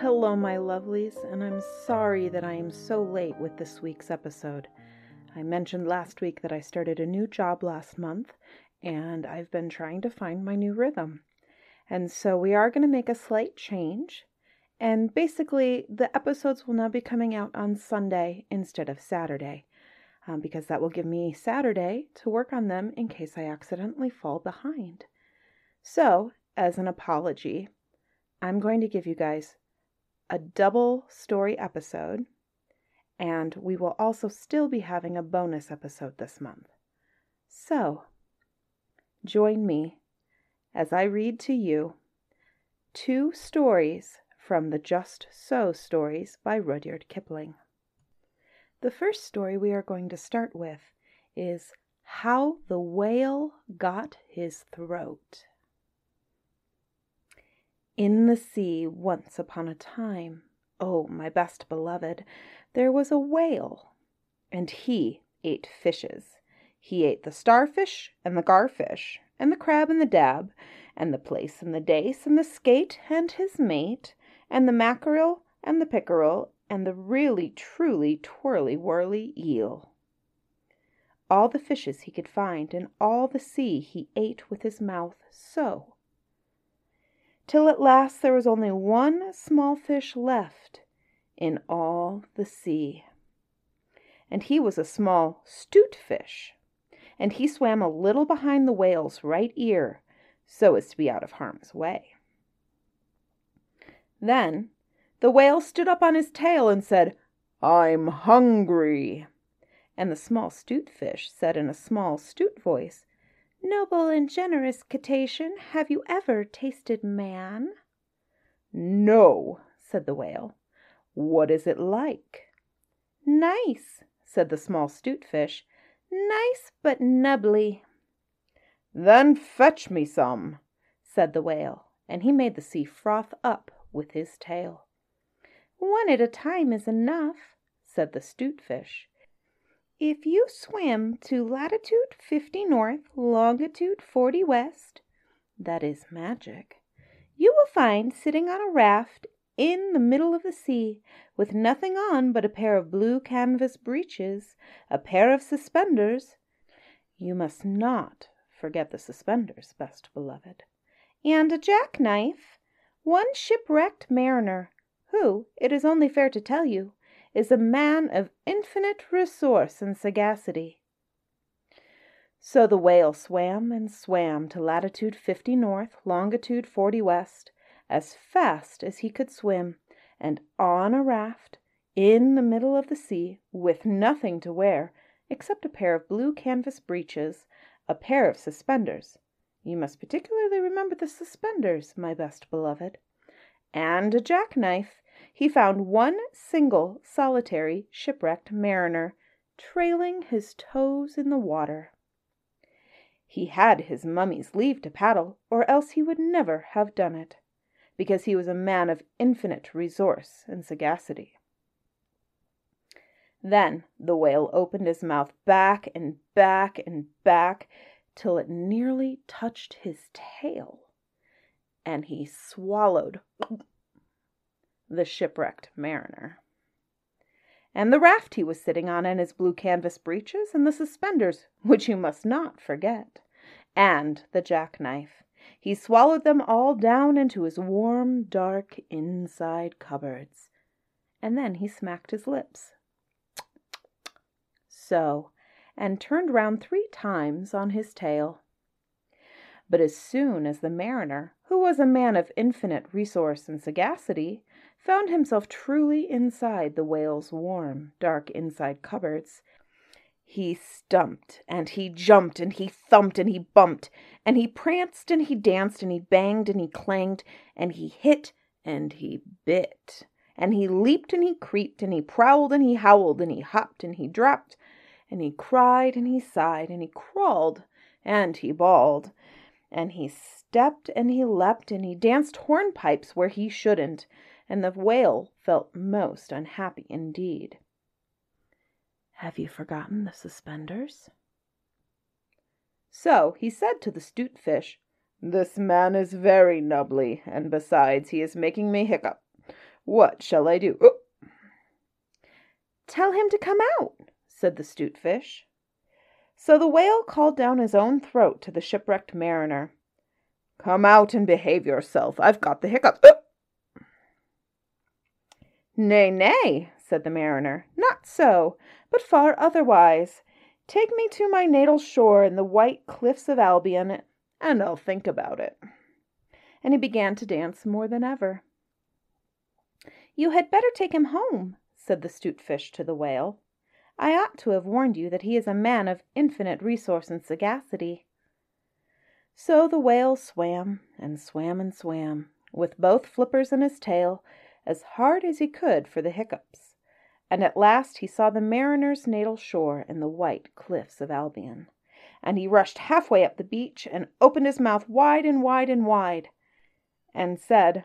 Hello, my lovelies, and I'm sorry that I am so late with this week's episode. I mentioned last week that I started a new job last month, and I've been trying to find my new rhythm. And so we are going to make a slight change. And basically, the episodes will now be coming out on Sunday instead of Saturday, um, because that will give me Saturday to work on them in case I accidentally fall behind. So, as an apology, I'm going to give you guys a double story episode, and we will also still be having a bonus episode this month. So, join me as I read to you two stories from the Just So stories by Rudyard Kipling. The first story we are going to start with is How the Whale Got His Throat. In the sea, once upon a time, oh, my best beloved, there was a whale, and he ate fishes. He ate the starfish and the garfish, and the crab and the dab, and the plaice and the dace, and the skate and his mate, and the mackerel and the pickerel, and the really truly twirly whirly eel. All the fishes he could find in all the sea he ate with his mouth so till at last there was only one small fish left in all the sea. And he was a small stute fish, and he swam a little behind the whale's right ear, so as to be out of harm's way. Then the whale stood up on his tail and said, I'm hungry. And the small stute fish said in a small stute voice, Noble and generous Cetacean, have you ever tasted man? No, said the whale. What is it like? Nice, said the small 'Stute fish. Nice but nubbly. Then fetch me some, said the whale, and he made the sea froth up with his tail. One at a time is enough, said the 'Stute fish. If you swim to latitude 50 north, longitude 40 west, that is magic, you will find sitting on a raft in the middle of the sea, with nothing on but a pair of blue canvas breeches, a pair of suspenders. You must not forget the suspenders, best beloved. And a jackknife, one shipwrecked mariner, who, it is only fair to tell you, is a man of infinite resource and sagacity. So the whale swam and swam to latitude 50 north, longitude 40 west, as fast as he could swim, and on a raft, in the middle of the sea, with nothing to wear except a pair of blue canvas breeches, a pair of suspenders you must particularly remember the suspenders, my best beloved and a jackknife he found one single solitary shipwrecked mariner trailing his toes in the water. He had his mummy's leave to paddle, or else he would never have done it, because he was a man of infinite resource and sagacity. Then the whale opened his mouth back and back and back till it nearly touched his tail, and he swallowed the shipwrecked mariner. And the raft he was sitting on, and his blue canvas breeches, and the suspenders, which you must not forget, and the jackknife. He swallowed them all down into his warm, dark inside cupboards. And then he smacked his lips. So, and turned round three times on his tail. But as soon as the mariner, who was a man of infinite resource and sagacity, found himself truly inside the whale's warm, dark inside cupboards. He stumped and he jumped and he thumped and he bumped and he pranced and he danced and he banged and he clanged and he hit and he bit and he leaped and he creeped and he prowled and he howled and he hopped and he dropped and he cried and he sighed and he crawled and he bawled and he stepped and he leapt and he danced hornpipes where he shouldn't and the whale felt most unhappy indeed. Have you forgotten the suspenders? So he said to the 'Stute fish, This man is very nubbly, and besides, he is making me hiccup. What shall I do? Oh. Tell him to come out, said the 'Stute Fish. So the Whale called down his own throat to the shipwrecked mariner. Come out and behave yourself. I've got the hiccups. Oh. Nay, nay, said the mariner, not so, but far otherwise. Take me to my natal shore and the white cliffs of Albion, and I'll think about it. And he began to dance more than ever. You had better take him home, said the stute Fish to the Whale. I ought to have warned you that he is a man of infinite resource and sagacity. So the Whale swam and swam and swam, with both flippers in his tail, as hard as he could for the hiccups and at last he saw the mariner's natal shore and the white cliffs of Albion. And he rushed halfway up the beach and opened his mouth wide and wide and wide, and said,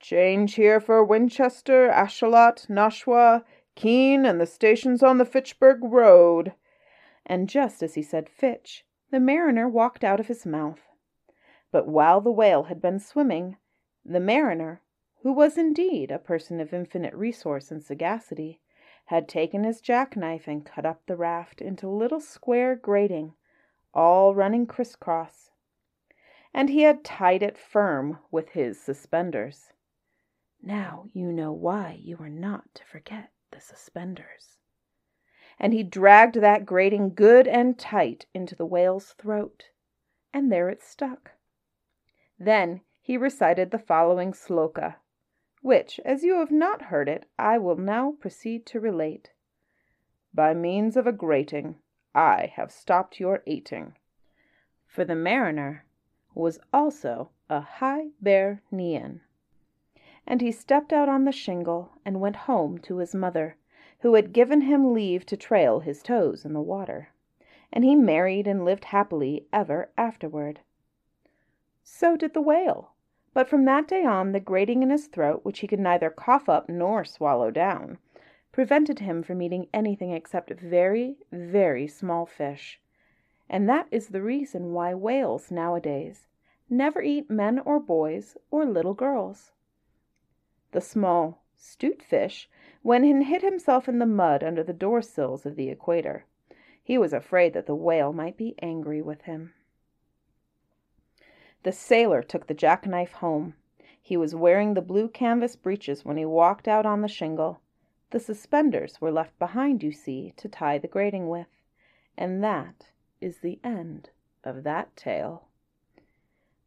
Change here for Winchester, Ashuelot, Nashua, Keene, and the stations on the Fitchburg Road. And just as he said Fitch, the mariner walked out of his mouth. But while the whale had been swimming, the mariner, who was indeed a person of infinite resource and sagacity, had taken his jackknife and cut up the raft into little square grating, all running crisscross. And he had tied it firm with his suspenders. Now you know why you are not to forget the suspenders. And he dragged that grating good and tight into the whale's throat, and there it stuck. Then he recited the following sloka which, as you have not heard it, I will now proceed to relate. By means of a grating, I have stopped your eating. For the mariner was also a Hibernian. And he stepped out on the shingle and went home to his mother, who had given him leave to trail his toes in the water. And he married and lived happily ever afterward. So did the whale. But from that day on the grating in his throat, which he could neither cough up nor swallow down, prevented him from eating anything except very, very small fish. And that is the reason why whales nowadays never eat men or boys or little girls. The small, stute Fish went and hid himself in the mud under the door sills of the equator. He was afraid that the whale might be angry with him. The sailor took the jackknife home. He was wearing the blue canvas breeches when he walked out on the shingle. The suspenders were left behind, you see, to tie the grating with. And that is the end of that tale.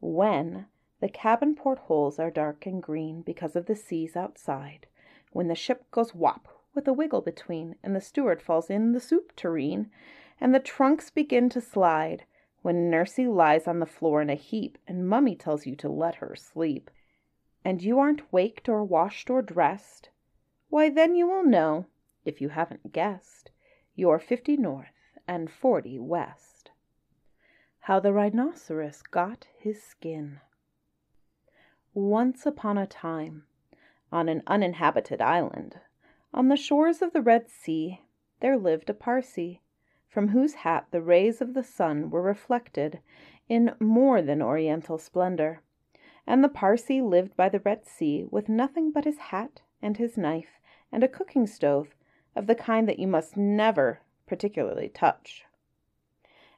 When the cabin portholes are dark and green because of the seas outside, when the ship goes whop with a wiggle between, and the steward falls in the soup tureen, and the trunks begin to slide, when Nursey lies on the floor in a heap and Mummy tells you to let her sleep, and you aren't waked or washed or dressed, why then you will know, if you haven't guessed, you're fifty north and forty west. How the Rhinoceros Got His Skin. Once upon a time, on an uninhabited island, on the shores of the Red Sea, there lived a Parsee from whose hat the rays of the sun were reflected in more than oriental splendor. And the Parsee lived by the Red Sea with nothing but his hat and his knife and a cooking stove of the kind that you must never particularly touch.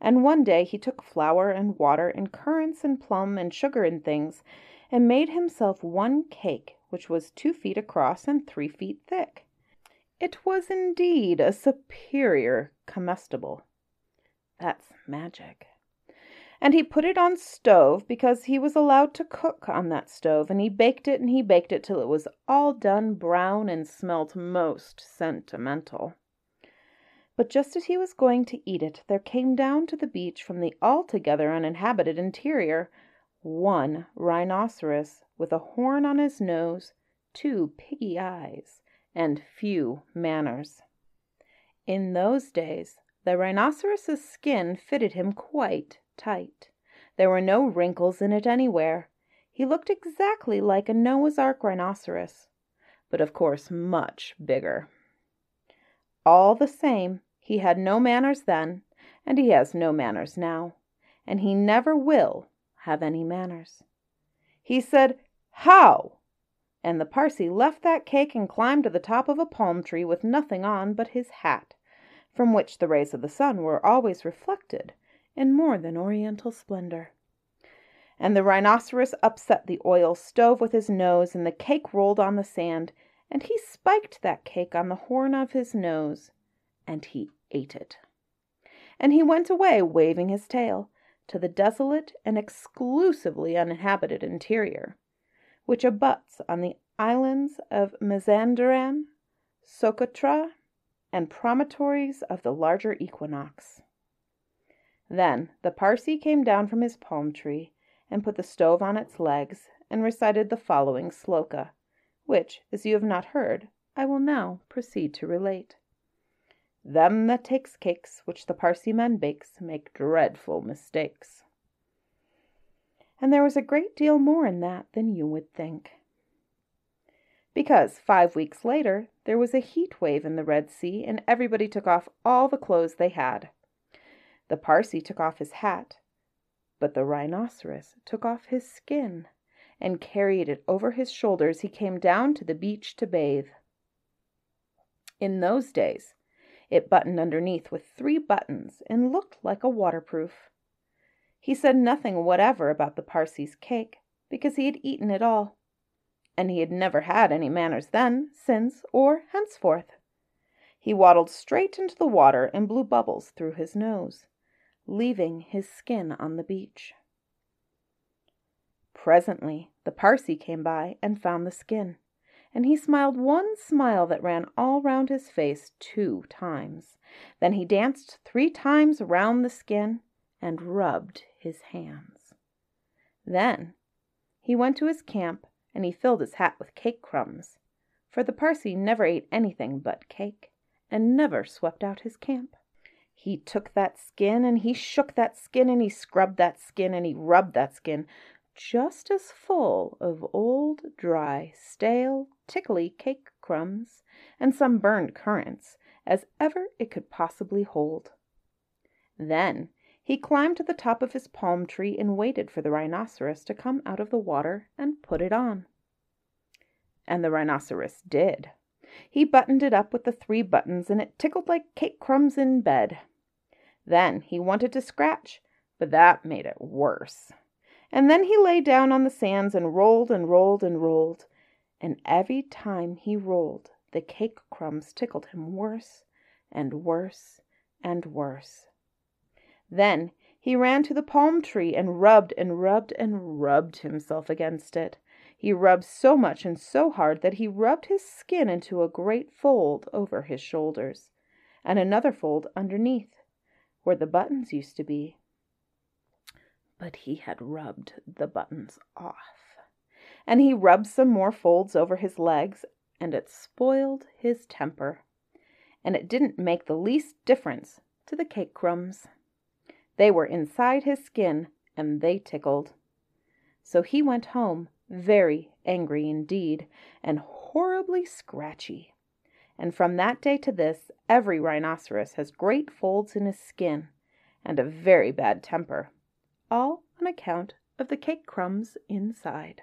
And one day he took flour and water and currants and plum and sugar and things, and made himself one cake which was two feet across and three feet thick. It was indeed a superior comestible. That's magic. And he put it on stove because he was allowed to cook on that stove, and he baked it and he baked it till it was all done brown and smelt most sentimental. But just as he was going to eat it, there came down to the beach from the altogether uninhabited interior one rhinoceros with a horn on his nose, two piggy eyes, and few manners. In those days, the rhinoceros's skin fitted him quite tight. There were no wrinkles in it anywhere. He looked exactly like a Noah's Ark rhinoceros, but of course much bigger. All the same, he had no manners then, and he has no manners now, and he never will have any manners. He said, How? And the Parsee left that cake and climbed to the top of a palm tree with nothing on but his hat, from which the rays of the sun were always reflected in more than oriental splendor. And the rhinoceros upset the oil stove with his nose, and the cake rolled on the sand, and he spiked that cake on the horn of his nose, and he ate it. And he went away, waving his tail, to the desolate and exclusively uninhabited interior, which abuts on the islands of Mazanderan, Socotra, and promontories of the larger equinox. Then the Parsee came down from his palm tree and put the stove on its legs and recited the following sloka, which, as you have not heard, I will now proceed to relate. Them that takes cakes which the Parsee man bakes make dreadful mistakes. And there was a great deal more in that than you would think. Because five weeks later there was a heat wave in the Red Sea and everybody took off all the clothes they had. The Parsee took off his hat, but the rhinoceros took off his skin and carried it over his shoulders. He came down to the beach to bathe. In those days, it buttoned underneath with three buttons and looked like a waterproof. He said nothing whatever about the Parsee's cake because he had eaten it all, and he had never had any manners then, since, or henceforth. He waddled straight into the water and blew bubbles through his nose, leaving his skin on the beach. Presently the Parsee came by and found the skin and he smiled one smile that ran all round his face two times. Then he danced three times round the skin and rubbed his hands. Then he went to his camp and he filled his hat with cake crumbs, for the Parsee never ate anything but cake and never swept out his camp. He took that skin and he shook that skin and he scrubbed that skin and he rubbed that skin just as full of old, dry, stale, tickly cake crumbs and some burned currants as ever it could possibly hold. Then he climbed to the top of his palm tree and waited for the rhinoceros to come out of the water and put it on. And the rhinoceros did. He buttoned it up with the three buttons and it tickled like cake crumbs in bed. Then he wanted to scratch, but that made it worse. And then he lay down on the sands and rolled and rolled and rolled. And every time he rolled, the cake crumbs tickled him worse and worse and worse. Then he ran to the palm tree and rubbed and rubbed and rubbed himself against it. He rubbed so much and so hard that he rubbed his skin into a great fold over his shoulders, and another fold underneath, where the buttons used to be but he had rubbed the buttons off. And he rubbed some more folds over his legs, and it spoiled his temper. And it didn't make the least difference to the cake crumbs. They were inside his skin, and they tickled. So he went home very angry indeed, and horribly scratchy. And from that day to this, every rhinoceros has great folds in his skin and a very bad temper all on account of the cake crumbs inside.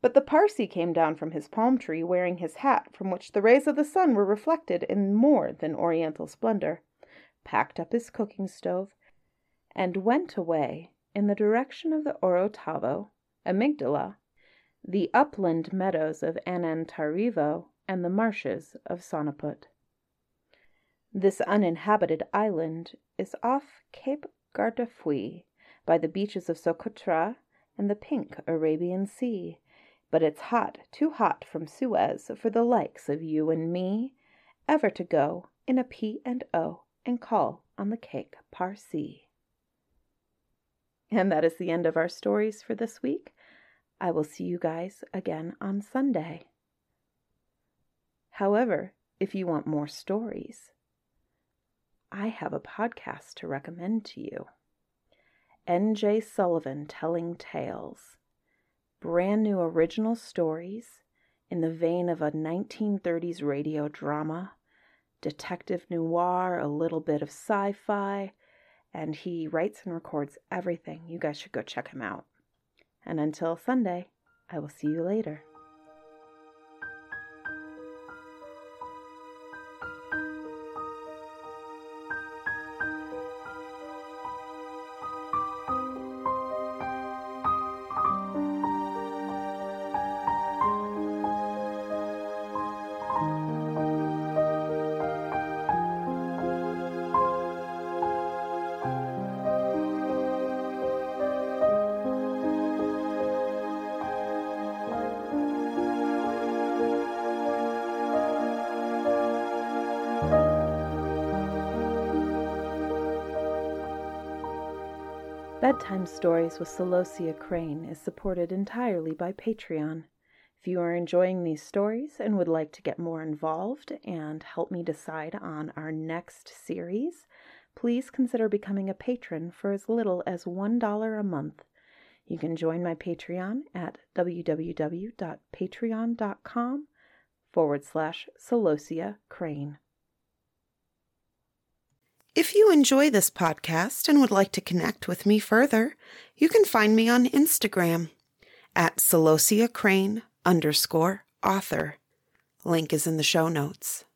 But the Parsee came down from his palm tree wearing his hat from which the rays of the sun were reflected in more than oriental splendor, packed up his cooking stove, and went away in the direction of the Orotavo, Amygdala, the upland meadows of Anantarivo, and the marshes of Sonaput. This uninhabited island is off Cape Guardafui, by the beaches of Socotra and the pink Arabian Sea. But it's hot, too hot from Suez for the likes of you and me ever to go in a P and O and call on the cake Parsee. And that is the end of our stories for this week. I will see you guys again on Sunday. However, if you want more stories, I have a podcast to recommend to you. N.J. Sullivan Telling Tales. Brand new original stories in the vein of a 1930s radio drama, detective noir, a little bit of sci fi, and he writes and records everything. You guys should go check him out. And until Sunday, I will see you later. Bedtime Stories with Celosia Crane is supported entirely by Patreon. If you are enjoying these stories and would like to get more involved and help me decide on our next series, please consider becoming a patron for as little as $1 a month. You can join my Patreon at www.patreon.com forward slash Celosia Crane. If you enjoy this podcast and would like to connect with me further, you can find me on Instagram at Celosia Crane underscore author. Link is in the show notes.